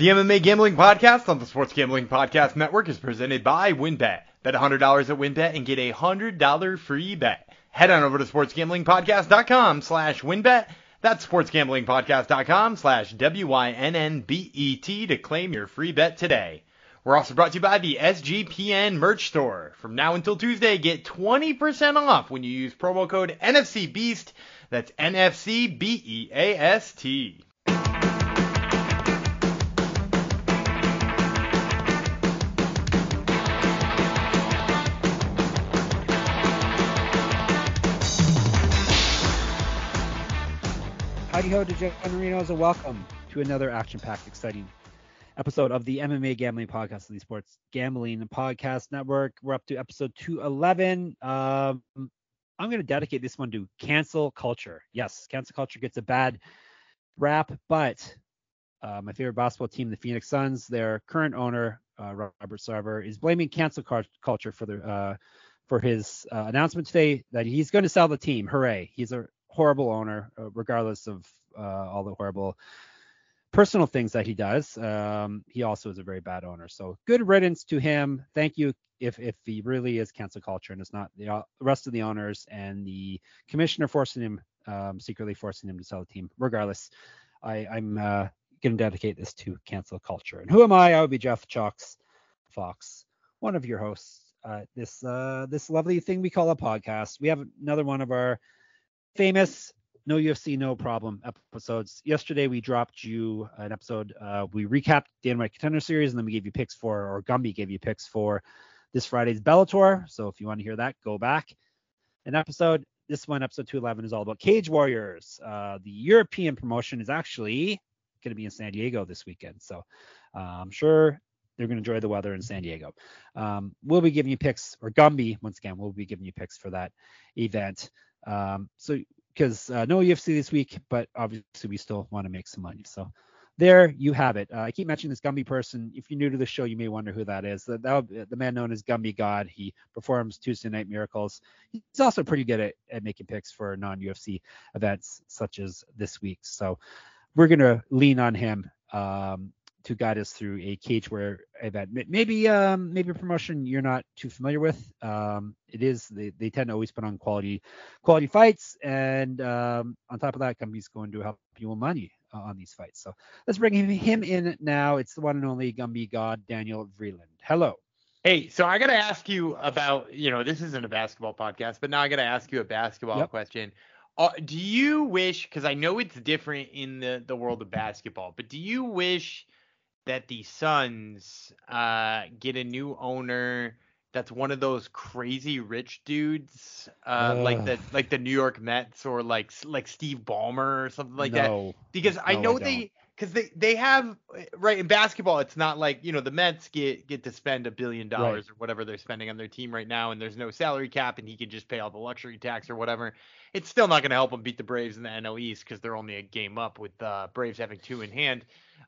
The MMA Gambling Podcast on the Sports Gambling Podcast Network is presented by WynnBET. Bet $100 at WynnBET and get a $100 free bet. Head on over to sportsgamblingpodcast.com slash wynnbet. That's sportsgamblingpodcast.com slash W-Y-N-N-B-E-T to claim your free bet today. We're also brought to you by the SGPN merch store. From now until Tuesday, get 20% off when you use promo code NFCBEAST. That's N-F-C-B-E-A-S-T. Howdy ho, DeGenerinos, and welcome to another action-packed, exciting episode of the MMA Gambling Podcast of the Sports Gambling Podcast Network. We're up to episode 211. Um, I'm going to dedicate this one to cancel culture. Yes, cancel culture gets a bad rap, but uh, my favorite basketball team, the Phoenix Suns, their current owner, uh, Robert Sarver, is blaming cancel culture for the uh, for his uh, announcement today that he's going to sell the team. Hooray! He's a horrible owner, uh, regardless of uh, all the horrible personal things that he does. Um, he also is a very bad owner. So good riddance to him. Thank you. If if he really is cancel culture and it's not the uh, rest of the owners and the commissioner forcing him, um, secretly forcing him to sell the team. Regardless, I, I'm uh, going to dedicate this to cancel culture. And who am I? I would be Jeff Chalks Fox, one of your hosts. Uh, this uh, this lovely thing we call a podcast. We have another one of our famous no UFC no problem episodes. Yesterday we dropped you an episode. Uh, we recapped the Dana White's Contender Series and then we gave you picks for, or Gumby gave you picks for this Friday's Bellator. So if you want to hear that, go back. An episode. This one, episode 211, is all about Cage Warriors. Uh, the European promotion is actually going to be in San Diego this weekend. So uh, I'm sure they're going to enjoy the weather in San Diego. Um, we'll be giving you picks, or Gumby, once again, we'll be giving you picks for that event. Um, so because uh, no UFC this week, but obviously we still want to make some money. So there you have it. Uh, I keep mentioning this Gumby person. If you're new to the show, you may wonder who that is. That, the man known as Gumby God. He performs Tuesday Night Miracles. He's also pretty good at, at making picks for non-UFC events such as this week. So we're gonna lean on him um, to guide us through a cage warrior event. Maybe um, maybe a promotion you're not too familiar with. Um, it is they, they tend to always put on quality quality fights, and um, on top of that, companies going to help you with money uh, on these fights. So let's bring him, him in now. It's the one and only Gumby God Daniel Vreeland. Hello. Hey, so I got to ask you about, you know, this isn't a basketball podcast, but now I got to ask you a basketball yep. question. Uh, do you wish, because I know it's different in the, the world of basketball, but do you wish that the Suns uh, get a new owner that's one of those crazy rich dudes, uh, uh, like the like the New York Mets or like like Steve Ballmer or something like no, that. Because no, I know I they because they they have right in basketball it's not like you know the Mets get get to spend a billion dollars right. or whatever they're spending on their team right now and there's no salary cap and he can just pay all the luxury tax or whatever. It's still not going to help them beat the Braves in the NL East because they're only a game up with uh, Braves having two in hand.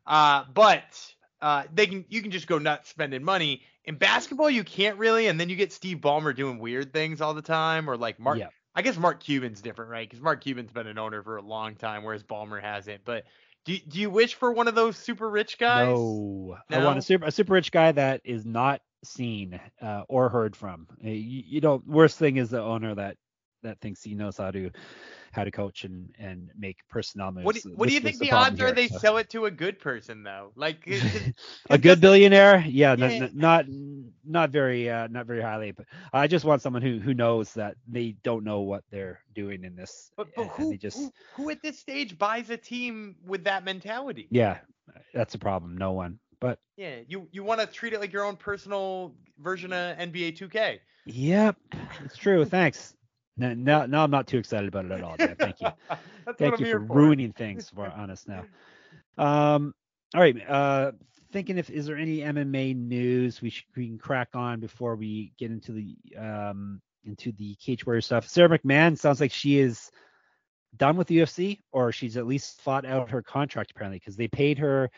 Uh, but uh, they can you can just go nuts spending money. In basketball, you can't really, and then you get Steve Ballmer doing weird things all the time, or like Mark. I guess Mark Cuban's different, right? Because Mark Cuban's been an owner for a long time, whereas Ballmer hasn't. But do do you wish for one of those super rich guys? No, no? I want a super a super rich guy that is not seen uh, or heard from. You, you know, worst thing is the owner that that thinks he knows how to how to coach and and make personnel moves. What do, what do you think the, the odds are they so. sell it to a good person though? Like a good billionaire? Yeah, yeah. Not, not not very uh, not very highly. But I just want someone who who knows that they don't know what they're doing in this. But, but who, just... who who at this stage buys a team with that mentality? Yeah, that's a problem. No one. But yeah, you you want to treat it like your own personal version of NBA 2K. Yep, it's true. Thanks. No, no, no, I'm not too excited about it at all. Dan. Thank you. Thank you for, for, ruining things for us now. Um, all right. Uh, thinking if is there any MMA news we should we can crack on before we get into the um into the cage warrior stuff. Sara McMann sounds like she is done with the UFC, or she's at least fought out her contract apparently because they paid her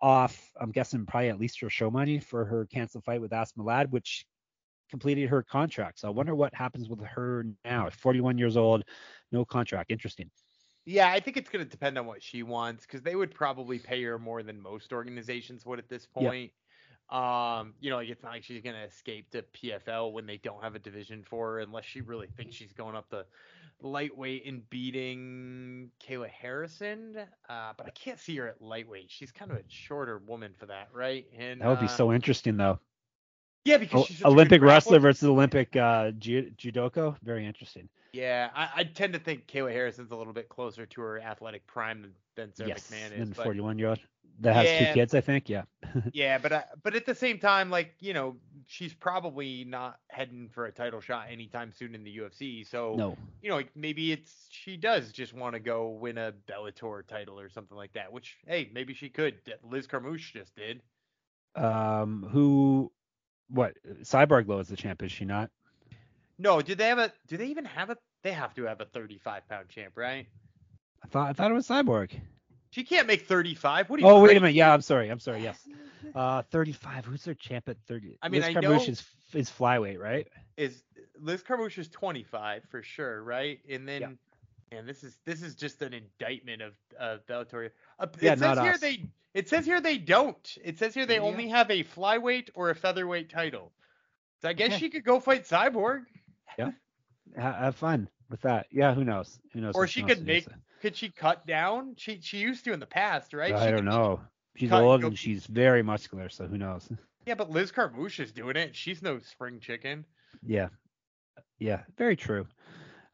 off. I'm guessing probably at least her show money for her canceled fight with Aspen Ladd, which completed her contract. So I wonder what happens with her now. 41 years old, no contract. Interesting. Yeah, I think it's going to depend on what she wants because they would probably pay her more than most organizations would at this point. Um, you know, like it's not like she's going to escape to PFL when they don't have a division for her unless she really thinks she's going up the lightweight and beating Kayla Harrison. Uh, but I can't see her at lightweight. She's kind of a shorter woman for that, right? And That would be uh, so interesting though. Yeah, because O- she's a Olympic wrestler versus Olympic uh, ju- judoka. Very interesting. Yeah, I, I tend to think Kayla Harrison's a little bit closer to her athletic prime than, than Sarah yes, McMann is. but- 41 year old that has Yeah. two kids, I think. Yeah. yeah, but I, but at the same time, like you know, she's probably not heading for a title shot anytime soon in the UFC. So No. you know, like maybe it's she does just want to go win a Bellator title or something like that. Which hey, maybe she could. Liz Carmouche just did. Um, who? What? Cyborg Low is the champ, is she not? No, do they have a? Do they even have a? They have to have a 35 pound champ, right? I thought I thought it was Cyborg. She can't make 35. What are you? Oh wait a minute. Yeah, I'm sorry. I'm sorry. Yes. Uh, 35. Who's their champ at 30? I mean, Liz I know- is is flyweight, right? is Liz Carmouche is 25 for sure, right? And then, and this is this is just an indictment of uh, Bellator. Uh, it Yeah, says not here us. they it says here they don't. It says here they Yeah. only have a flyweight or a featherweight title. So I guess Okay. she could go fight Cyborg, Ha- have fun with that. Yeah. Who knows? Who knows? or she could make. Could she cut down? She she used to in the past, right? I She don't know. She's cut- old go- and she's very muscular, so who knows? Yeah, but Liz Carmouche is doing it. She's no spring chicken. Yeah. Yeah. Very true.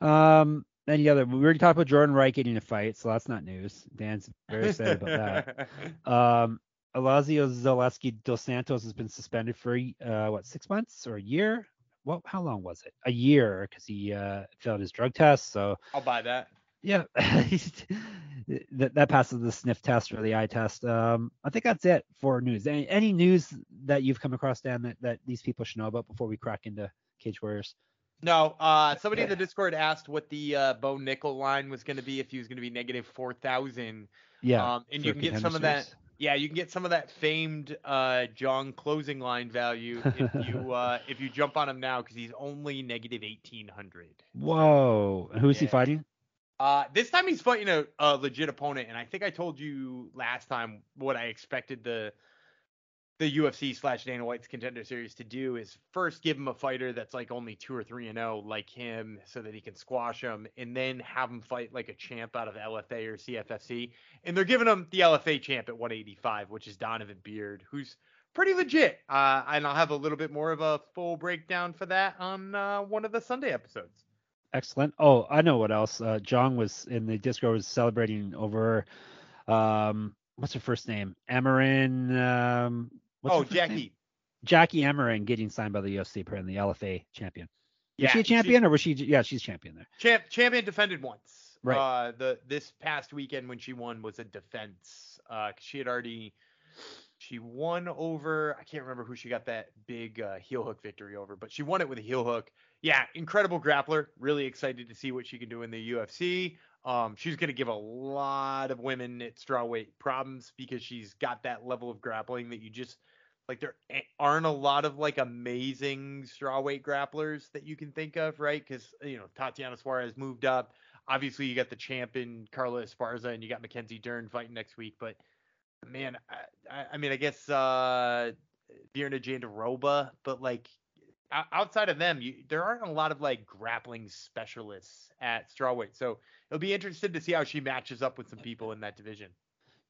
Um. Any other? We already talked about Jordan Wright getting a fight, so that's not news. Dan's very excited about that. Um, Elizeu Zaleski dos Santos has been suspended for uh, what six months or a year? Well, how long was it? A year because he uh, failed his drug test. So I'll buy that. yeah, that that passes the sniff test or the eye test. Um, I think that's it for news. Any, any news that you've come across, Dan, that, that these people should know about before we crack into Cage Warriors? No, uh, somebody in the Discord asked what the uh, Bo Nickal line was going to be if he was going to be negative four thousand. Yeah, um, and you can get some of that. Yeah, you can get some of that famed uh, John closing line value if you uh, if you jump on him now because he's only negative eighteen hundred. Whoa, who is he fighting? Uh, this time he's fighting a, a legit opponent, and I think I told you last time what I expected the the UFC slash Dana White's contender series to do is first give him a fighter that's like only two or three and zero, like him, so that he can squash him, and then have him fight like a champ out of LFA or CFFC. And they're giving him the LFA champ at 185, which is Donovan Beard, who's pretty legit. Uh, and I'll have a little bit more of a full breakdown for that on uh, one of the Sunday episodes. Excellent. Oh, I know what else. Uh, John was in the Discord was celebrating over, um, what's her first name? Amorim. Um, what's oh, first name? Jackie. Jackie Amorim getting signed by the UFC, apparently the LFA champion. Yeah, is she a champion or was she? Yeah, she's champion there. Champ, champion defended once. Right. Uh, the this past weekend when she won was a defense. Uh, she had already she won over. I can't remember who she got that big uh, heel hook victory over, but she won it with a heel hook. Yeah, incredible grappler. Really excited to see what she can do in the UFC. Um, she's gonna give a lot of women at strawweight problems because she's got that level of grappling that you just like there aren't a lot of like amazing strawweight grapplers that you can think of, right? Because you know Tatiana Suarez moved up. Obviously, you got the champion Carla Esparza, and you got Mackenzie Dern fighting next week. But man, I, I, mean, I guess uh, Virna Jandiroba, but like outside of them, you, there aren't a lot of like grappling specialists at strawweight. So it'll be interesting to see how she matches up with some people in that division.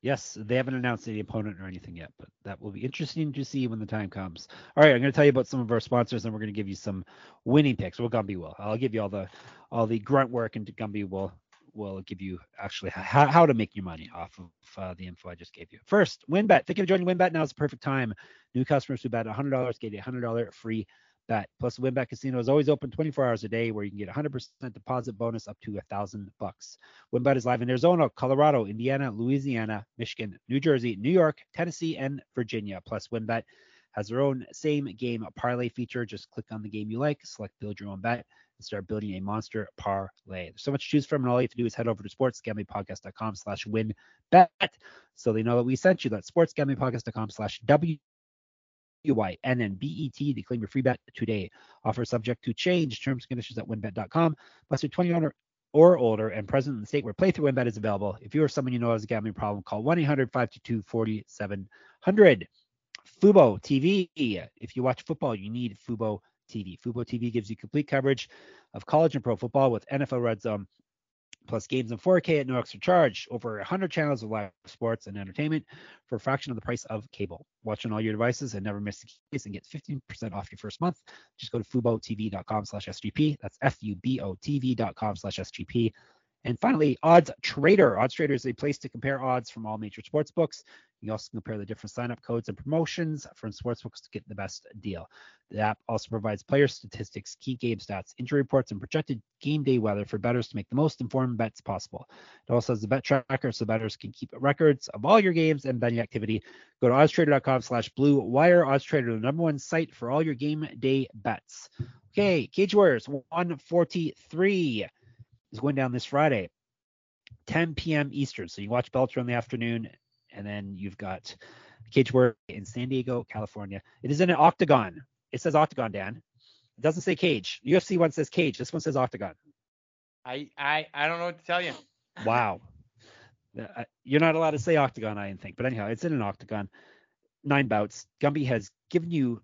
Yes, they haven't announced any opponent or anything yet, but that will be interesting to see when the time comes. All right, I'm going to tell you about some of our sponsors, and we're going to give you some winning picks. Well, Gumby will. I'll give you all the all the grunt work, and Gumby will will give you actually how, how to make your money off of uh, the info I just gave you. First, WynnBET. Thinking of joining WynnBET? Now is the perfect time. New customers who bet $100 get a $100 free bet. Plus, WynnBET Casino is always open 24 hours a day, where you can get 100% deposit bonus up to a thousand bucks. WynnBET is live in Arizona, Colorado, Indiana, Louisiana, Michigan, New Jersey, New York, Tennessee, and Virginia. Plus, WynnBET has their own same game parlay feature. Just click on the game you like, select build your own bet, and start building a monster parlay. There's so much to choose from, and all you have to do is head over to sportsgamblingpodcast.com slash win bet so they know that we sent you. That's sportsgamblingpodcast.com slash W. U-Y-N-N-B-E-T to claim your free bet today. Offer subject to change. Terms and conditions at wynnbet.com. Plus your $20 or older and present in the state where playthrough embed is available. If you or someone you know has a gambling problem, call 1-800-522-4700. Fubo TV. If you watch football, you need Fubo TV. Fubo TV gives you complete coverage of college and pro football with NFL Red Zone plus games in 4K at no extra charge. Over 100 channels of live sports and entertainment for a fraction of the price of cable. Watch on all your devices and never miss a case and get 15% off your first month. Just go to FuboTV.com slash SGP. That's F-U-B-O-T-V.com slash SGP. And finally, Odds Trader. Odds Trader is a place to compare odds from all major sports books. You also compare the different sign-up codes and promotions from sportsbooks to get the best deal. The app also provides player statistics, key game stats, injury reports, and projected game day weather for bettors to make the most informed bets possible. It also has a bet tracker so bettors can keep records of all your games and betting activity. Go to oddstrader.com slash blue wire. OddsTrader, the number one site for all your game day bets. Okay, Cage Warriors 143 is going down this Friday, 10 p.m. Eastern. So you watch Bellator in the afternoon, and then you've got Cage Warrior in San Diego, California. It is in an octagon. It says octagon, Dan. It doesn't say cage. UFC one says cage. This one says octagon. I I I don't know what to tell you. Wow. Uh, you're not allowed to say octagon, I didn't think. But anyhow, it's in an octagon. Nine bouts. Gumby has given you.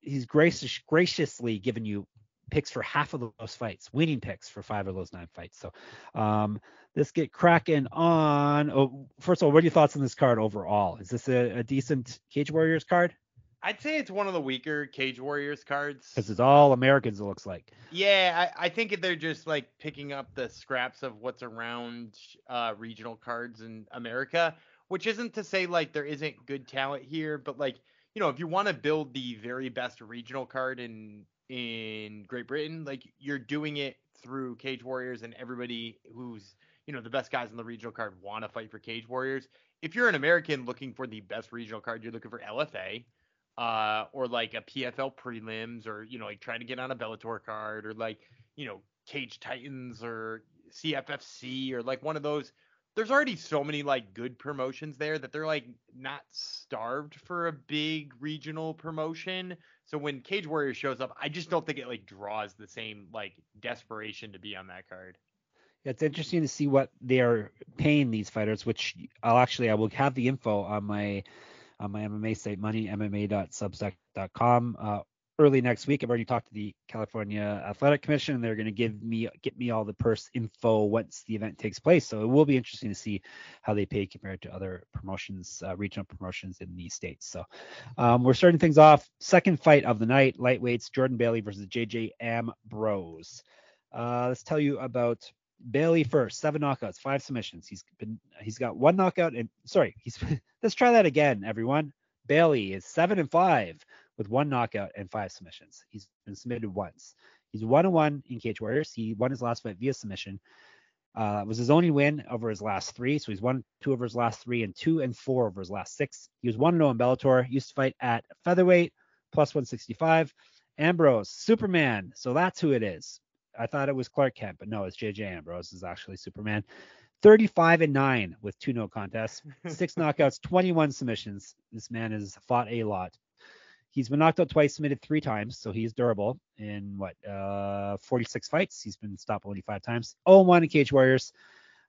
He's gracious, graciously given you picks for half of those fights, winning picks for five of those nine fights. So um, let's get cracking on. Oh, first of all, what are your thoughts on this card overall? Is this a, a decent Cage Warriors card? I'd say it's one of the weaker Cage Warriors cards. Because it's all Americans, it looks like. Yeah, I, I, think they're just like picking up the scraps of what's around uh, regional cards in America, which isn't to say like there isn't good talent here, but like you know, if you want to build the very best regional card in in Great Britain, like you're doing it through Cage Warriors and everybody who's, you know, the best guys on the regional card want to fight for Cage Warriors. If you're an American looking for the best regional card, you're looking for LFA, uh, or like a PFL prelims, or you know, like trying to get on a Bellator card, or like, you know, Cage Titans or CFFC, or like one of those. There's already so many like good promotions there that they're like not starved for a big regional promotion. So when Cage Warrior shows up, I just don't think it like draws the same like desperation to be on that card. It's interesting to see what they are paying these fighters, which I'll actually I will have the info on my on my MMA site, moneymma.substack.com. Uh, early next week. I've already talked to the California Athletic Commission, and they're going to give me get me all the purse info once the event takes place. So it will be interesting to see how they pay compared to other promotions, uh, regional promotions in these states. So um, we're starting things off. Second fight of the night, lightweights: Jordan Bailey versus JJ Ambrose. Uh, let's tell you about Bailey first. Seven knockouts, five submissions. He's been he's got one knockout and sorry, he's let's try that again, everyone. Bailey is seven and five with one knockout and five submissions. He's been submitted once. He's one and one in Cage Warriors. He won his last fight via submission. Uh, was his only win over his last three. So he's won two over his last three and two and four over his last six. He was one and zero in Bellator. Used to fight at featherweight plus 165. Ambrose, Superman. So that's who it is. I thought it was Clark Kent, but no, it's JJ Ambrose. is actually Superman. 35 and 9 with two no contests, six knockouts, 21 submissions. This man has fought a lot. He's been knocked out twice, submitted three times, so he's durable in what uh 46 fights. He's been stopped only five times. 0-1 in Cage Warriors.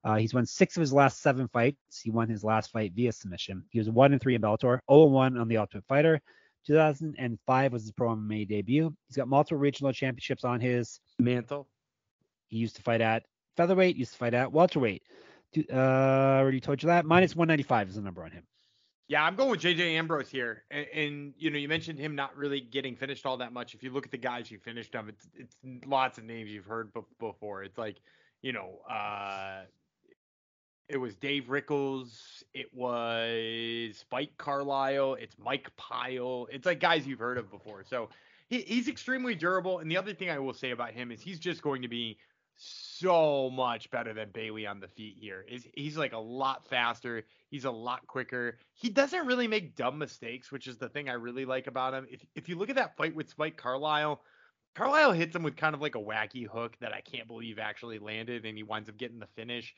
Uh, he's won six of his last seven fights. He won his last fight via submission. He was one and three in Bellator, 0-1 on the Ultimate Fighter. 2005 was his pro MMA debut. He's got multiple regional championships on his mantle. He used to fight at featherweight, used to fight at welterweight. Uh, already told you that. Minus 195 is the number on him. Yeah, I'm going with JJ Ambrose here, and, and, you know you mentioned him not really getting finished all that much. If you look at the guys you finished him, it's it's lots of names you've heard before. It's like you know, uh, it was Dave Rickels, it was Spike Carlyle, it's Mike Pyle. It's like guys you've heard of before. So he, he's extremely durable. And the other thing I will say about him is he's just going to be so much better than Bailey on the feet here. Is he's like a lot faster. He's a lot quicker. He doesn't really make dumb mistakes, which is the thing I really like about him. If if you look at that fight with Spike Carlyle, Carlyle hits him with kind of like a wacky hook that I can't believe actually landed, and he winds up getting the finish.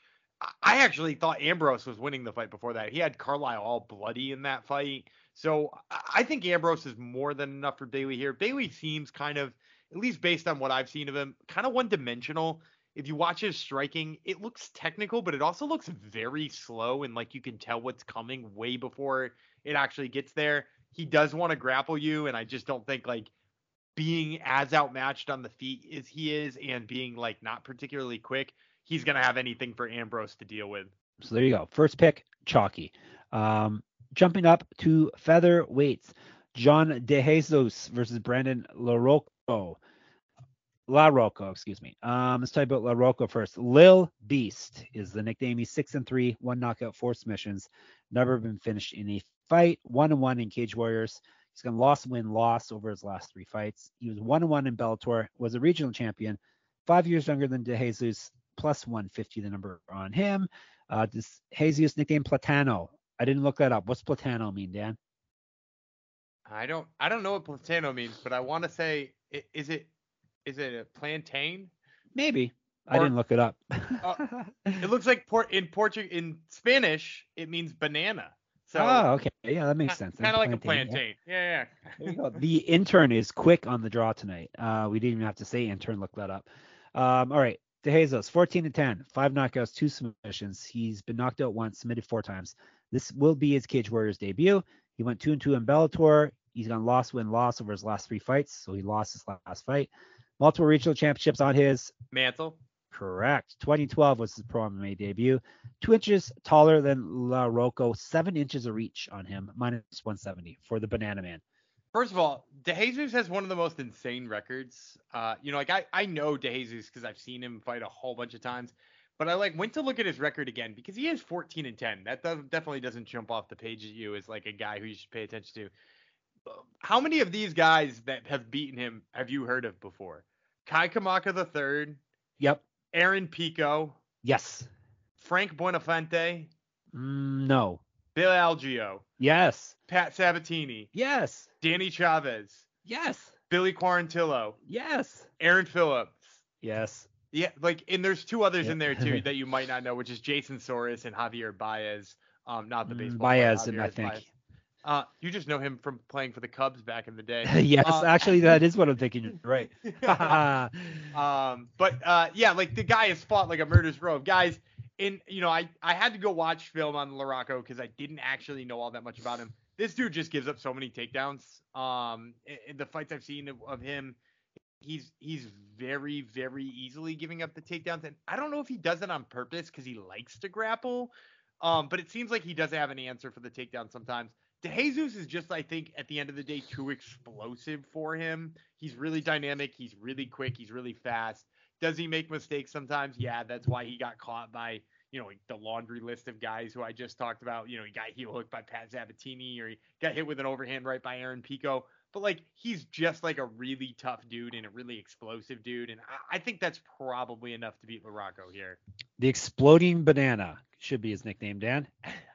I actually thought Ambrose was winning the fight before that. He had Carlyle all bloody in that fight. So I think Ambrose is more than enough for Bailey here. Bailey seems kind of, at least based on what I've seen of him, kind of one dimensional if you watch his striking, it looks technical, but it also looks very slow and like you can tell what's coming way before it actually gets there. He does want to grapple you, and I just don't think like being as outmatched on the feet as he is and being like not particularly quick, he's gonna have anything for Ambrose to deal with. So there you go. First pick, chalky. Um, jumping up to featherweights, John DeJesus versus Brandon LaRocco. La Rocco, excuse me. Um, let's talk about La Rocco first. Lil Beast is the nickname. He's six and three, one knockout, four submissions. Never been finished in a fight. One and one in Cage Warriors. He's gonna loss, win, loss over his last three fights. He was one and one in Bellator. Was a regional champion. Five years younger than DeJesus. Plus 150, the number on him. Uh, this Jesus nickname Platano. I didn't look that up. What's Platano mean, Dan? I don't I don't know what Platano means, but I want to say is it is it a plantain? Maybe. Or, I didn't look it up. uh, it looks like port in Portuguese in Spanish it means banana. So oh, okay. Yeah, that makes sense. Kind of like a plantain. Yeah, yeah. yeah. the intern is quick on the draw tonight. Uh, we didn't even have to say intern. Look that up. Um, all right. DeJesus, 14 to 10, five knockouts, two submissions. He's been knocked out once, submitted four times. This will be his Cage Warriors debut. He went two and two in Bellator. He's gone loss, win, loss over his last three fights. So he lost his last fight. Multiple regional championships on his mantle. Correct. 2012 was his pro MMA debut. Two inches taller than La Rocco, seven inches of reach on him, minus 170 for the Banana Man. First of all, DeJesus has one of the most insane records. Uh, you know, like I, I know DeJesus because I've seen him fight a whole bunch of times, but I like went to look at his record again because he is 14 and 10. That does, definitely doesn't jump off the page at you as like a guy who you should pay attention to. How many of these guys that have beaten him have you heard of before? Kai Kamaka the third. Yep. Aaron Pico. Yes. Frank Buenafuente. Mm, no. Bill Algeo. Yes. Pat Sabatini. Yes. Danny Chavez. Yes. Billy Quarantillo. Yes. Aaron Phillips. Yes. Yeah, like and there's two others yep. in there too that you might not know, which is Jason Soros and Javier Baez. Um, not the mm, baseball. Baez, and I think. Baez. Uh, you just know him from playing for the Cubs back in the day. yes, uh, actually, that is what I'm thinking. Right. um, but uh, yeah, like the guy has fought like a murderous row of guys. And you know, I I had to go watch film on LaRocco because I didn't actually know all that much about him. This dude just gives up so many takedowns. Um, in the fights I've seen of, of him, he's he's very very easily giving up the takedowns, and I don't know if he does it on purpose because he likes to grapple. Um, but it seems like he doesn't have an answer for the takedown sometimes. DeJesus is just, I think, at the end of the day, too explosive for him. He's really dynamic. He's really quick. He's really fast. Does he make mistakes sometimes? Yeah, that's why he got caught by, you know, the laundry list of guys who I just talked about. You know, he got heel hooked by Pat Sabatini or he got hit with an overhand right by Aaron Pico. But like, he's just like a really tough dude and a really explosive dude. And I, I think that's probably enough to beat LaRocco here. The exploding banana should be his nickname, Dan.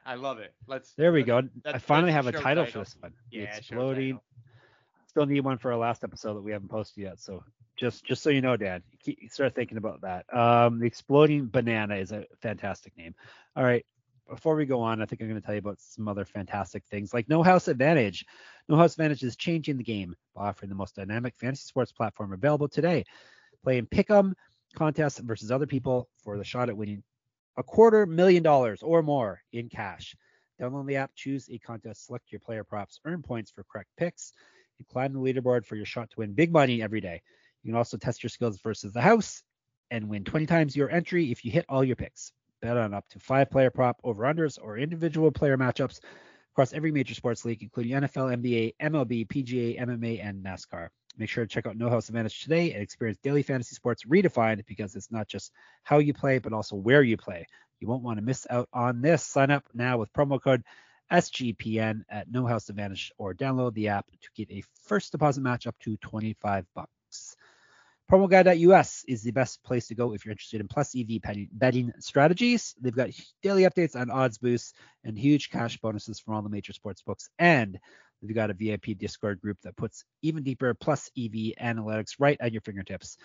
I love it. Let's. There we let's, go. I finally have a title, title, for this one. Yeah, the exploding. Still need one for our last episode that we haven't posted yet. So just just so you know, Dan, start thinking about that. Um, the exploding banana is a fantastic name. All right. Before we go on, I think I'm going to tell you about some other fantastic things like No House Advantage. No House Advantage is changing the game by offering the most dynamic fantasy sports platform available today. Play in pick'em contests versus other people for the shot at winning a quarter million dollars or more in cash. Download the app, choose a contest, select your player props, earn points for correct picks, and climb the leaderboard for your shot to win big money every day. You can also test your skills versus the house and win 20 times your entry if you hit all your picks. Bet on up to five player prop over unders or individual player matchups across every major sports league, including NFL, NBA, MLB, PGA, MMA, and NASCAR. Make sure to check out No House Advantage today and experience daily fantasy sports redefined because it's not just how you play, but also where you play. You won't want to miss out on this. Sign up now with promo code SGPN at No House Advantage or download the app to get a first deposit match up to 25 bucks. PromoGuy.us is the best place to go if you're interested in plus EV betting strategies. They've got daily updates on odds boosts and huge cash bonuses from all the major sports books. And We've got a VIP Discord group that puts even deeper plus EV analytics right at your fingertips.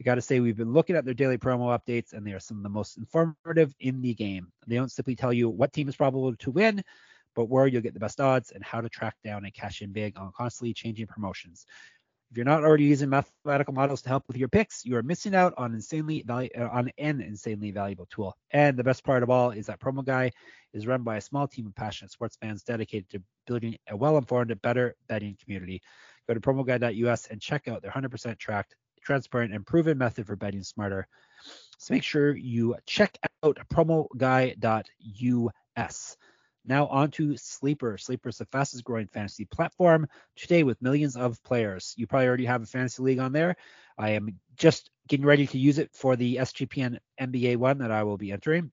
I got to say, we've been looking at their daily promo updates, and they are some of the most informative in the game. They don't simply tell you what team is probable to win, but where you'll get the best odds and how to track down and cash in big on constantly changing promotions. If you're not already using mathematical models to help with your picks, you are missing out on insanely valu- uh, on an insanely valuable tool. And the best part of all is that Promo Guy is run by a small team of passionate sports fans dedicated to building a well-informed, better betting community. Go to promoguy.us and check out their 100% tracked, transparent, and proven method for betting smarter. So make sure you check out promoguy.us. Now on to Sleeper. Sleeper is the fastest growing fantasy platform today with millions of players. You probably already have a fantasy league on there. I am just getting ready to use it for the SGPN NBA one that I will be entering.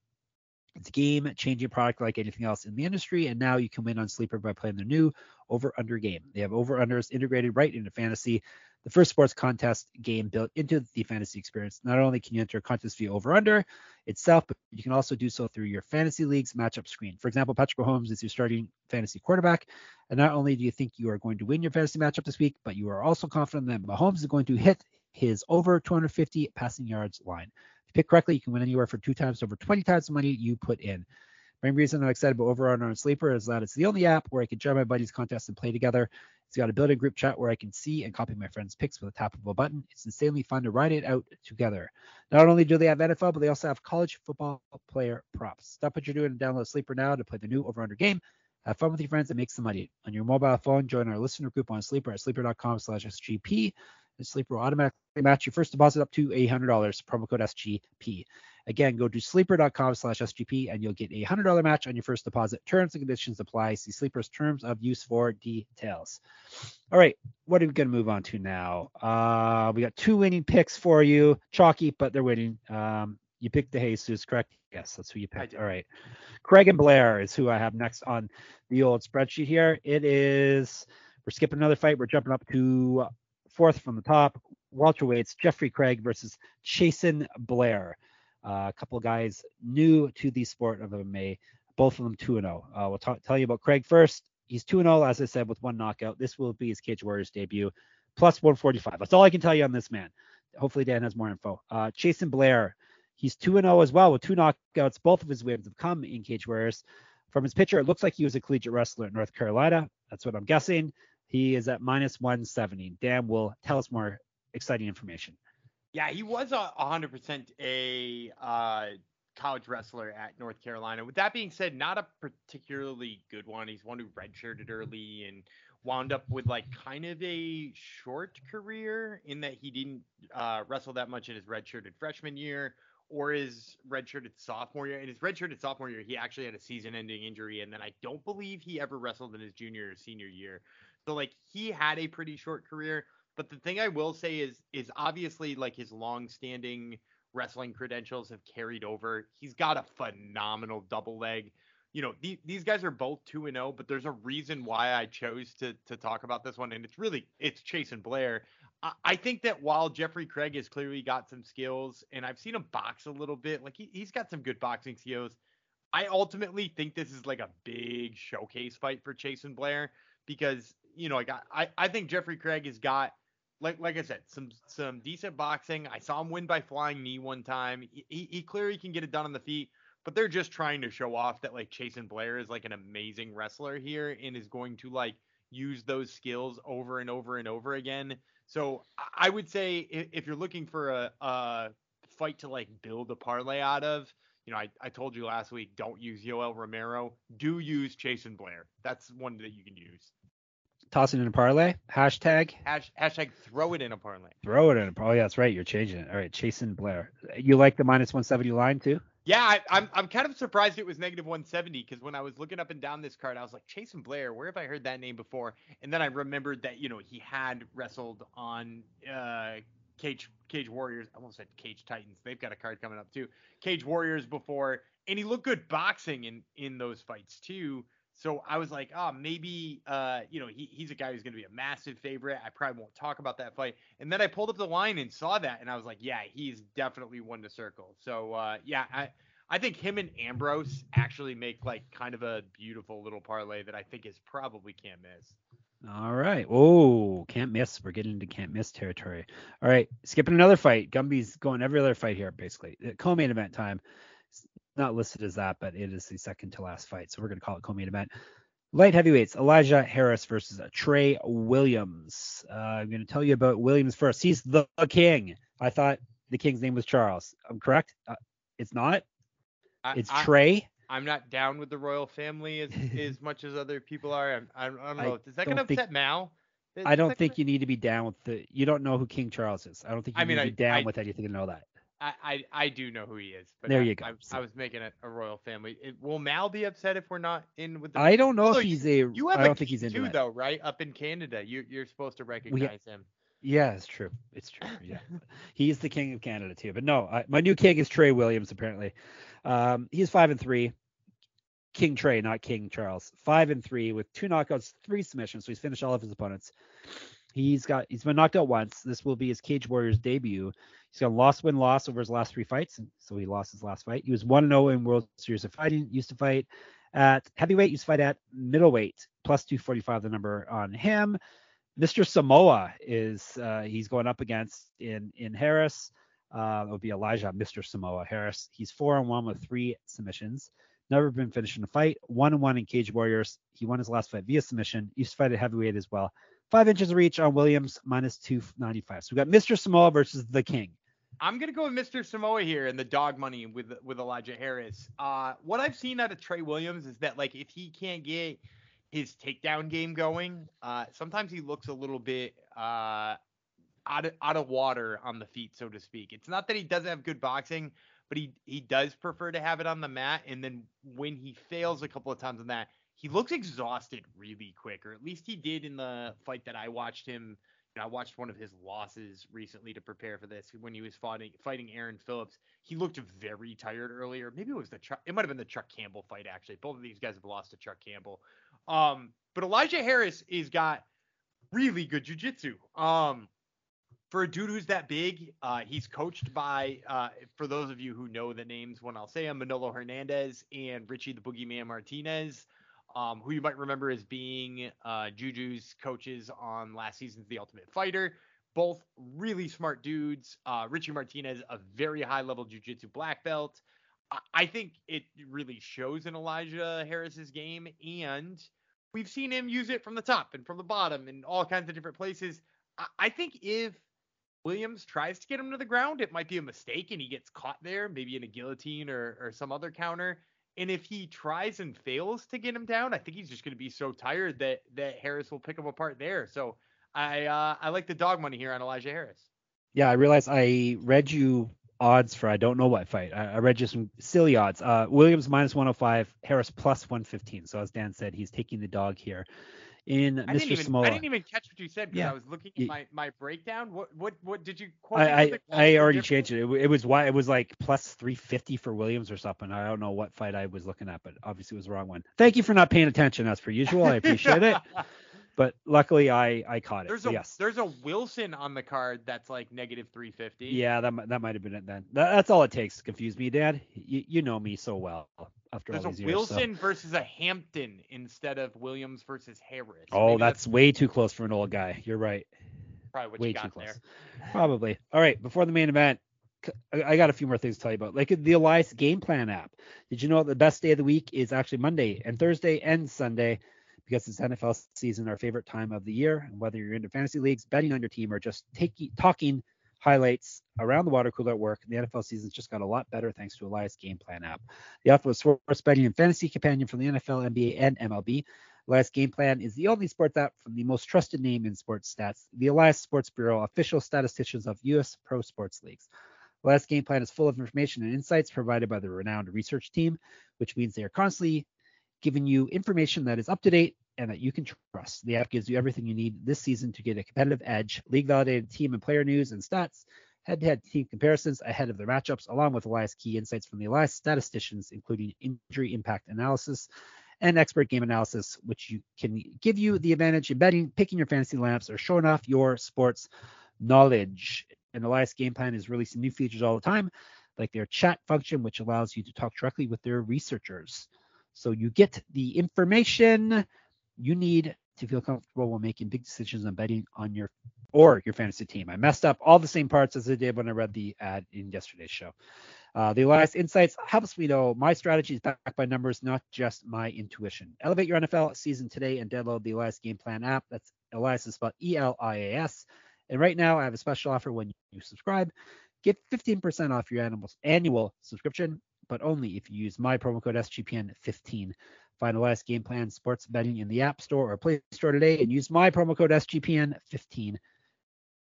It's a game changing product like anything else in the industry, and now you can win on Sleeper by playing their new over under game. They have over unders integrated right into fantasy the first sports contest game built into the fantasy experience. Not only can you enter a contest via over under itself, but you can also do so through your fantasy league's matchup screen. For example, Patrick Mahomes is your starting fantasy quarterback. And not only do you think you are going to win your fantasy matchup this week, but you are also confident that Mahomes is going to hit his over 250 passing yards line. You pick correctly, you can win anywhere from two times over 20 times the money you put in. Main reason I'm excited about Over Under on Sleeper is that it's the only app where I can join my buddies' contests and play together. It's got a built-in group chat where I can see and copy my friends' picks with a tap of a button. It's insanely fun to ride it out together. Not only do they have NFL, but they also have college football player props. Stop what you're doing and download Sleeper now to play the new Over Under game. Have fun with your friends and make some money. On your mobile phone, join our listener group on Sleeper at sleeper.com slash SGP. And Sleeper will automatically match your first deposit up to $800, promo code SGP. Again, go to sleeper.com slash SGP and you'll get a $100 match on your first deposit. Terms and conditions apply. See Sleeper's terms of use for details. All right, what are we going to move on to now? Uh, we got two winning picks for you. Chalky, but they're winning. Um, you picked DeJesus, correct? Yes, that's who you picked. All right. Craig and Blair is who I have next on the old spreadsheet here. It is, we're skipping another fight. We're jumping up to fourth from the top. Welterweights, Jeffrey Craig versus Chasen Blair. Uh, a couple of guys new to the sport of MMA, both of them 2 0. Uh, we'll tell you about Craig first. He's 2 0, as I said, with one knockout. This will be his Cage Warriors debut, plus 145. That's all I can tell you on this man. Hopefully, Dan has more info. Uh, Chasen Blair, he's 2 0 as well with two knockouts. Both of his wins have come in Cage Warriors. From his picture, it looks like he was a collegiate wrestler at North Carolina. That's what I'm guessing. He is at minus 170. Dan will tell us more exciting information. Yeah, he was a 100% a uh, college wrestler at North Carolina. With that being said, not a particularly good one. He's one who redshirted early and wound up with like kind of a short career in that he didn't uh, wrestle that much in his redshirted freshman year or his redshirted sophomore year. In his redshirted sophomore year, he actually had a season-ending injury, and then I don't believe he ever wrestled in his junior or senior year. So like he had a pretty short career. But the thing I will say is is obviously like his long-standing wrestling credentials have carried over. He's got a phenomenal double leg. You know, the, these guys are both 2 and 0, but there's a reason why I chose to to talk about this one and it's really it's Chasen Blair. I, think that while Jeffrey Craig has clearly got some skills and I've seen him box a little bit, like he, he's got some good boxing skills. I ultimately think this is like a big showcase fight for Chasen Blair because, you know, like I, I think Jeffrey Craig has got like like I said, some some decent boxing. I saw him win by flying knee one time. He, he clearly can get it done on the feet, but they're just trying to show off that like Chasen Blair is like an amazing wrestler here and is going to like use those skills over and over and over again. So I would say if you're looking for a, a fight to like build a parlay out of, you know, I, I told you last week, don't use Yoel Romero. Do use Chasen Blair. That's one that you can use toss it in a parlay. Hashtag. Hash, hashtag throw it in a parlay. Throw it in a parlay. Oh, yeah, that's right. You're changing it. All right, Chasen Blair. You like the minus 170 line too? Yeah, I, am I'm, I'm kind of surprised it was negative 170 because when I was looking up and down this card, I was like, Chasen Blair, where have I heard that name before? And then I remembered that you know he had wrestled on uh, Cage Cage Warriors. I almost said Cage Titans. They've got a card coming up too. Cage Warriors before, and he looked good boxing in in those fights too. So I was like, oh, maybe, uh, you know, he, he's a guy who's going to be a massive favorite. I probably won't talk about that fight. And then I pulled up the line and saw that, and I was like, yeah, he's definitely one to circle. So uh, yeah, I I think him and Ambrose actually make like kind of a beautiful little parlay that I think is probably can't miss. All right. Oh, can't miss. We're getting into can't miss territory. All right, skipping another fight. Gumby's going every other fight here, basically. Co-main event time not listed as that, but it is the second to last fight. So we're going to call it co-main event. Light heavyweights, Elijah Harris versus Trey Williams. Uh, I'm going to tell you about Williams first. He's the, king. I thought the king's name was Charles. I'm correct? Uh, it's not. It's I, Trey. I'm not down with the royal family as, as much as other people are. I'm, I, I don't know. Is that going to upset Mal? Is, I don't think gonna... you need to be down with the. You don't know who King Charles is. I don't think you I mean, need to be down I, with anything to know that. I, I, I do know who he is. But there I, you go. I, I was making a, a royal family. It, will Mal be upset if we're not in with the? I don't know if he's a. You have I don't think he's into too, it. though, right? Up in Canada, you you're supposed to recognize him. Yeah, it's true. It's true. Yeah, he's the king of Canada too. But no, I, my new king is Trey Williams. Apparently, um, he's five and three. King Trey, not King Charles. Five and three with two knockouts, three submissions. So he's finished all of his opponents. He's got he's been knocked out once. This will be his Cage Warriors debut. He's got loss win loss over his last three fights, so he lost his last fight. He was one 0 in World Series of Fighting. Used to fight at heavyweight. Used to fight at middleweight. Plus 245 the number on him. Mr. Samoa is uh, he's going up against in in Harris. Uh, it would be Elijah, Mr. Samoa Harris. He's four and one with three submissions. Never been finished in a fight. One and one in Cage Warriors. He won his last fight via submission. Used to fight at heavyweight as well. Five inches of reach on Williams, minus 295. So we got Mr. Samoa versus the King. I'm gonna go with Mr. Samoa here and the dog money with with Elijah Harris. Uh, what I've seen out of Trey Williams is that like if he can't get his takedown game going, uh, sometimes he looks a little bit uh, out of out of water on the feet, so to speak. It's not that he doesn't have good boxing, but he he does prefer to have it on the mat. And then when he fails a couple of times on that, he looks exhausted really quick, or at least he did in the fight that I watched him. You know, I watched one of his losses recently to prepare for this when he was fighting fighting Aaron Phillips. He looked very tired earlier. Maybe it was the Chuck. It might have been the Chuck Campbell fight actually. Both of these guys have lost to Chuck Campbell. Um, but Elijah Harris is got really good jujitsu. Um, for a dude who's that big, uh, he's coached by, uh, for those of you who know the names when I'll say them, Manolo Hernandez and Richie the Boogeyman Martinez um, who you might remember as being uh, Juju's coaches on last season's The Ultimate Fighter. Both really smart dudes. Uh, Richie Martinez, a very high level jiu-jitsu black belt. I think it really shows in Elijah Harris's game, and we've seen him use it from the top and from the bottom and all kinds of different places. I think if Williams tries to get him to the ground, it might be a mistake and he gets caught there, maybe in a guillotine or, or some other counter. And if he tries and fails to get him down, I think he's just going to be so tired that that Harris will pick him apart there. So I uh, I like the dog money here on Elijah Harris. Yeah, I realized I read you odds for I don't know what fight. I, I read you some silly odds. Uh, Williams minus 105, Harris plus 115. So as Dan said, he's taking the dog here in I Mr. Didn't even, Samoa. I didn't even catch what you said because yeah. I was looking at my, my breakdown. What what what did you quote? I I, I already changed it. it. It was why it was like plus 350 for Williams or something. I don't know what fight I was looking at, but obviously it was the wrong one. Thank you for not paying attention as per usual. I appreciate it. But luckily I I caught it. There's a yes. there's a Wilson on the card that's like negative 350. Yeah, that that might have been it then. That, that's all it takes to confuse me, Dad. You, you know me so well after There's all these years. There's a Wilson so. versus a Hampton instead of Williams versus Harris. Oh, that's, that's, way too close for an old guy. You're right. Probably what way you got too close. there. Probably. All right, before the main event, I got a few more things to tell you about. Like the Elias Game Plan app. Did you know the best day of the week is actually Monday and Thursday and Sunday because it's NFL season, our favorite time of the year. And whether you're into fantasy leagues, betting on your team, or just taking talking highlights around the water cooler at work. The NFL season's just got a lot better thanks to Elias Game Plan app. The app sports betting and fantasy companion from the NFL, NBA, and MLB. Elias Game Plan is the only sports app from the most trusted name in sports stats, the Elias Sports Bureau, official statisticians of U.S. pro sports leagues. Elias Game Plan is full of information and insights provided by the renowned research team, which means they are constantly giving you information that is up to date and that you can trust. The app gives you everything you need this season to get a competitive edge, league validated team and player news and stats, head to head team comparisons ahead of their matchups, along with Elias key insights from the Elias statisticians, including injury impact analysis and expert game analysis, which you can give you the advantage in betting, picking your fantasy lamps, or showing off your sports knowledge. And Elias Game Plan is releasing new features all the time, like their chat function, which allows you to talk directly with their researchers. So you get the information you need to feel comfortable while making big decisions on betting on your or your fantasy team. I messed up all the same parts as I did when I read the ad in yesterday's show. Uh, the Elias Insights helps me know my strategy is backed by numbers, not just my intuition. Elevate your NFL season today and download the Elias Game Plan app. That's Elias is spelled E-L-I-A-S. And right now, I have a special offer when you subscribe. Get 15% off your annual subscription, but only if you use my promo code SGPN15. Find Elias Game Plan Sports Betting in the App Store or Play Store today and use my promo code SGPN15.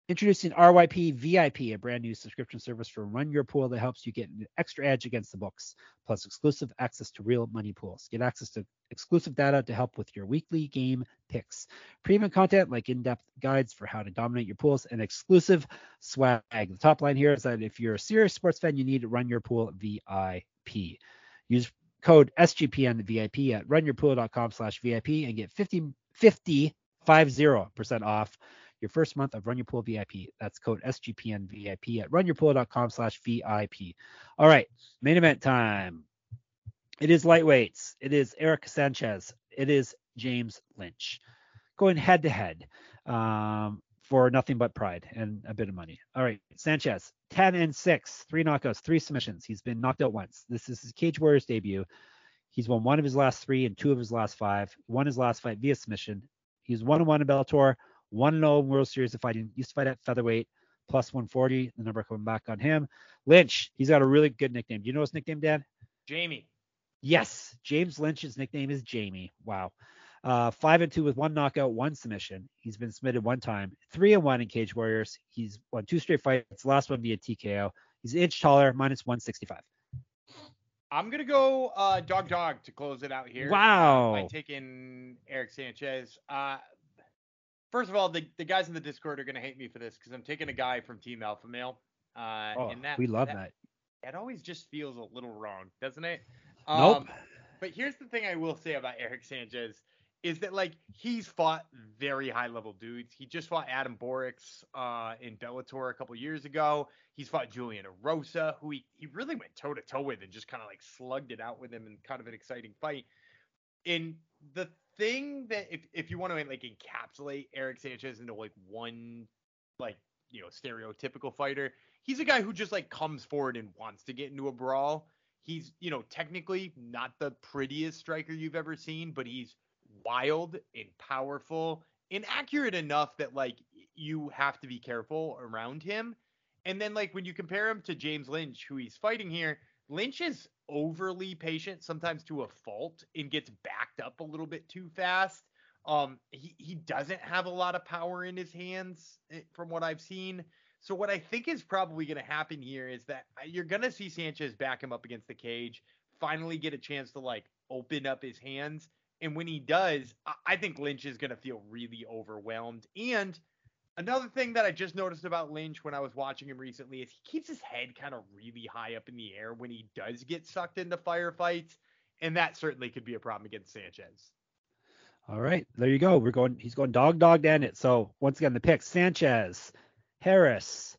Introducing RYP VIP, a brand new subscription service for Run Your Pool that helps you get an extra edge against the books, plus exclusive access to real money pools. Get access to exclusive data to help with your weekly game picks, premium content like in-depth guides for how to dominate your pools, and exclusive swag. The top line here is that if you're a serious sports fan, you need to Run Your Pool VIP. Use code SGPN VIP at runyourpool.com slash VIP and get 50, 50, 50% off your first month of Run Your Pool VIP. That's code SGPN VIP at runyourpool.com slash VIP. All right, main event time. It is lightweights. It is Eric Sanchez. It is James Lynch going head to head for nothing but pride and a bit of money. All right, Sanchez, 10 and 6, three knockouts, three submissions. He's been knocked out once. This is his Cage Warriors debut. He's won one of his last three and two of his last five. Won his last fight via submission. He's one and one in Bellator, 1 no World Series of Fighting. Used to fight at featherweight, plus 140. The number coming back on him. Lynch, he's got a really good nickname. Do you know his nickname, Dad? Jamie. Yes, James Lynch's nickname is Jamie. Wow. Uh, five and two with one knockout, one submission. He's been submitted one time. Three and one in Cage Warriors. He's won two straight fights. Last one via TKO. He's an inch taller, minus 165. I'm gonna go uh, dog dog to close it out here. Wow. By taking Eric Sanchez. Uh, first of all, the, the guys in the Discord are gonna hate me for this because I'm taking a guy from Team Alpha Male. Uh, oh, and that, we love that, that. It always just feels a little wrong, doesn't it? Nope. Um, but here's the thing I will say about Eric Sanchez is that like he's fought very high level dudes. He just fought Adam Borics uh, in Bellator a couple years ago. He's fought Julian Erosa, who he, he really went toe to toe with and just kind of like slugged it out with him in kind of an exciting fight. And the thing that if if you want to like encapsulate Eric Sanchez into like one like you know stereotypical fighter, he's a guy who just like comes forward and wants to get into a brawl. He's you know technically not the prettiest striker you've ever seen, but he's wild and powerful and accurate enough that like you have to be careful around him. And then like when you compare him to James Lynch, who he's fighting here, Lynch is overly patient, sometimes to a fault, and gets backed up a little bit too fast. Um, he he doesn't have a lot of power in his hands eh, from what I've seen. So what I think is probably going to happen here is that you're going to see Sanchez back him up against the cage, finally get a chance to like open up his hands, and when he does, I think Lynch is going to feel really overwhelmed. And another thing that I just noticed about Lynch when I was watching him recently is he keeps his head kind of really high up in the air when he does get sucked into firefights. And that certainly could be a problem against Sanchez. All right, there you go. We're going. He's going dog dog to end it. So once again, the picks: Sanchez, Harris,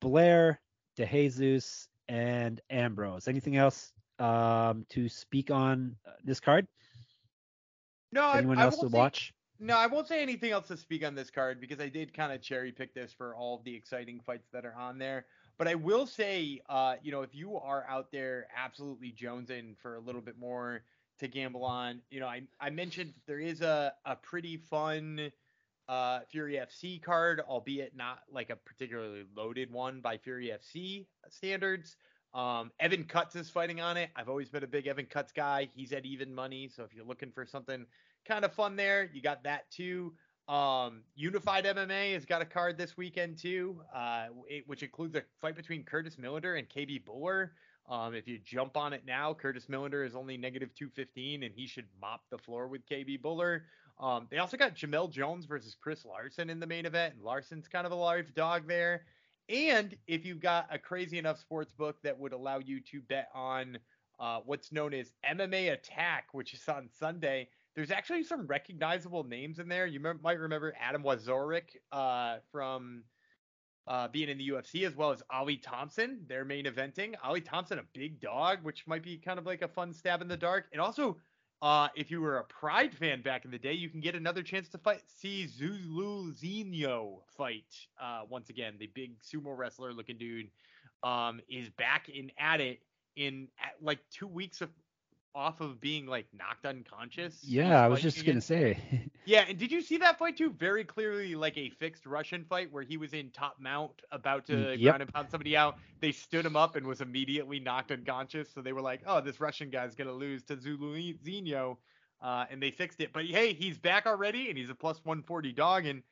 Blair, DeJesus, and Ambrose. Anything else um, to speak on uh, this card? No, Anyone I, else I to say, watch? No, I won't say anything else to speak on this card because I did kind of cherry pick this for all the exciting fights that are on there. But I will say, uh, you know, if you are out there absolutely jonesing for a little bit more to gamble on, you know, I I mentioned there is a a pretty fun uh, Fury FC card, albeit not like a particularly loaded one by Fury FC standards. Um, Evan Cutts is fighting on it. I've always been a big Evan Cutts guy. He's at even money, so if you're looking for something kind of fun there, you got that too. Um, Unified MMA has got a card this weekend too, uh, it, which includes a fight between Curtis Millender and KB Bhullar. Um, if you jump on it now, Curtis Millender is only negative 215, and he should mop the floor with KB Bhullar. Um, they also got Jamel Jones versus Chris Larson in the main event, and Larson's kind of a large dog there. And if you've got a crazy enough sports book that would allow you to bet on uh, what's known as MMA Attack, which is on Sunday, there's actually some recognizable names in there. You might remember Adam Wieczorek uh, from uh, being in the UFC, as well as Ali Thompson. They're main eventing. Ali Thompson, a big dog, which might be kind of like a fun stab in the dark. And also, uh, if you were a Pride fan back in the day, you can get another chance to fight see Zuluzinho fight uh, once again, the big sumo wrestler looking dude um, is back in at it in at, like two weeks of off of being like knocked unconscious. Yeah, I was just gonna say. yeah, and did you see that fight too? Very clearly, like a fixed Russian fight where he was in top mount, about to yep. ground and pound somebody out. They stood him up and was immediately knocked unconscious. So they were like, "Oh, this Russian guy's gonna lose to Zuluzinho," uh, and they fixed it. But hey, he's back already, and he's a plus 140 dog. And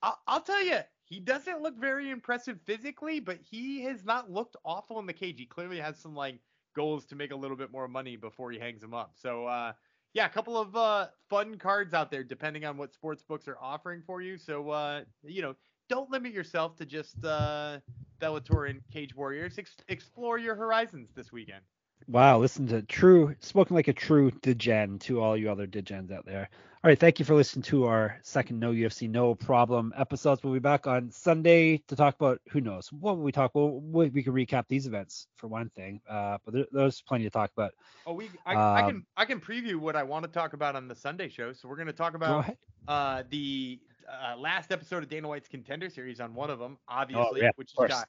I'll, I'll tell you, he doesn't look very impressive physically, but he has not looked awful in the cage. He clearly has some like goals to make a little bit more money before he hangs them up. So uh, yeah, a couple of uh, fun cards out there depending on what sports books are offering for you. So uh, you know, don't limit yourself to just uh, Bellator and Cage Warriors. Ex- explore your horizons this weekend. Wow, listen to true spoken like a true degen to all you other degens out there. All right, thank you for listening to our second No UFC No Problem episodes. We'll be back on Sunday to talk about who knows what will we talk. Well, we, we can recap these events for one thing, uh, but there, there's plenty to talk about. Oh, we I, um, I, can I can preview what I want to talk about on the Sunday show. So we're going to talk about uh, the uh, last episode of Dana White's Contender Series on one of them, obviously, oh, yeah, which has got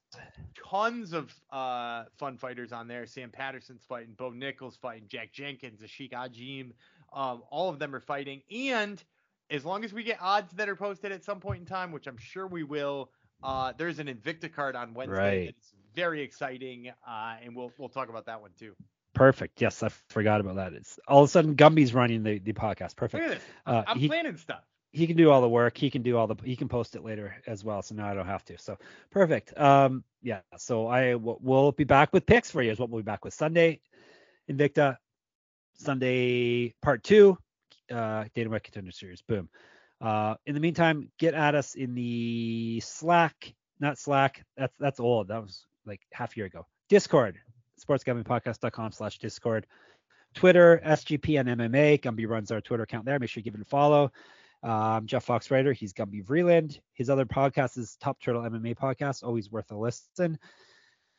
tons of uh, fun fighters on there. Sam Patterson's fighting, Bo Nickal's fighting, Jack Jenkins, Ashik Ajim. Um, all of them are fighting, and as long as we get odds that are posted at some point in time, which I'm sure we will, uh, there's an Invicta card on Wednesday right. that's very exciting, uh, and we'll we'll talk about that one too. Perfect. Yes, I forgot about that. It's all of a sudden Gumby's running the, the podcast. Perfect. Look at this. Uh, I'm he, planning stuff he can do all the work. He can do all the he can post it later as well. So now I don't have to. So perfect. Um, yeah. So I w- will be back with picks for you. Is what we'll be back with Sunday, Invicta, Sunday part two, uh, Dana White Contender Series. Boom. Uh, in the meantime, get at us in the Slack, not Slack. That's that's old. That was like half a year ago. Discord, sportsgamblingpodcast.com slash Discord. Twitter, SGP and MMA. Gumby runs our Twitter account there. Make sure you give it a follow. Um, Jeff Fox writer, he's Gumby Vreeland. His other podcast is Top Turtle MMA podcast, always worth a listen.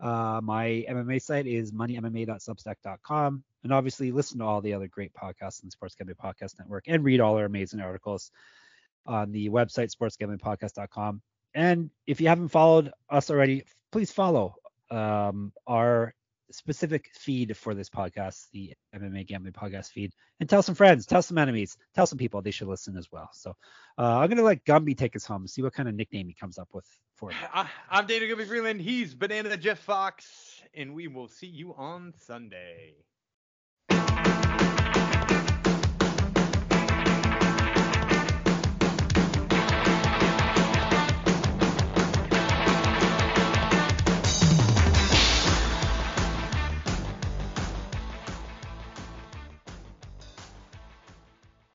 Uh, my MMA site is moneymma.substack.com. And obviously, listen to all the other great podcasts in the Sports Gambling Podcast Network and read all our amazing articles on the website, sportsgamblingpodcast.com. And if you haven't followed us already, please follow um, our specific feed for this podcast, the MMA Gambling Podcast feed, and tell some friends, tell some enemies, tell some people they should listen as well. So uh, I'm gonna let Gumby take us home, see what kind of nickname he comes up with for it. I'm David Gumby Vreeland. He's Banana Jeff Fox, and we will see you on Sunday.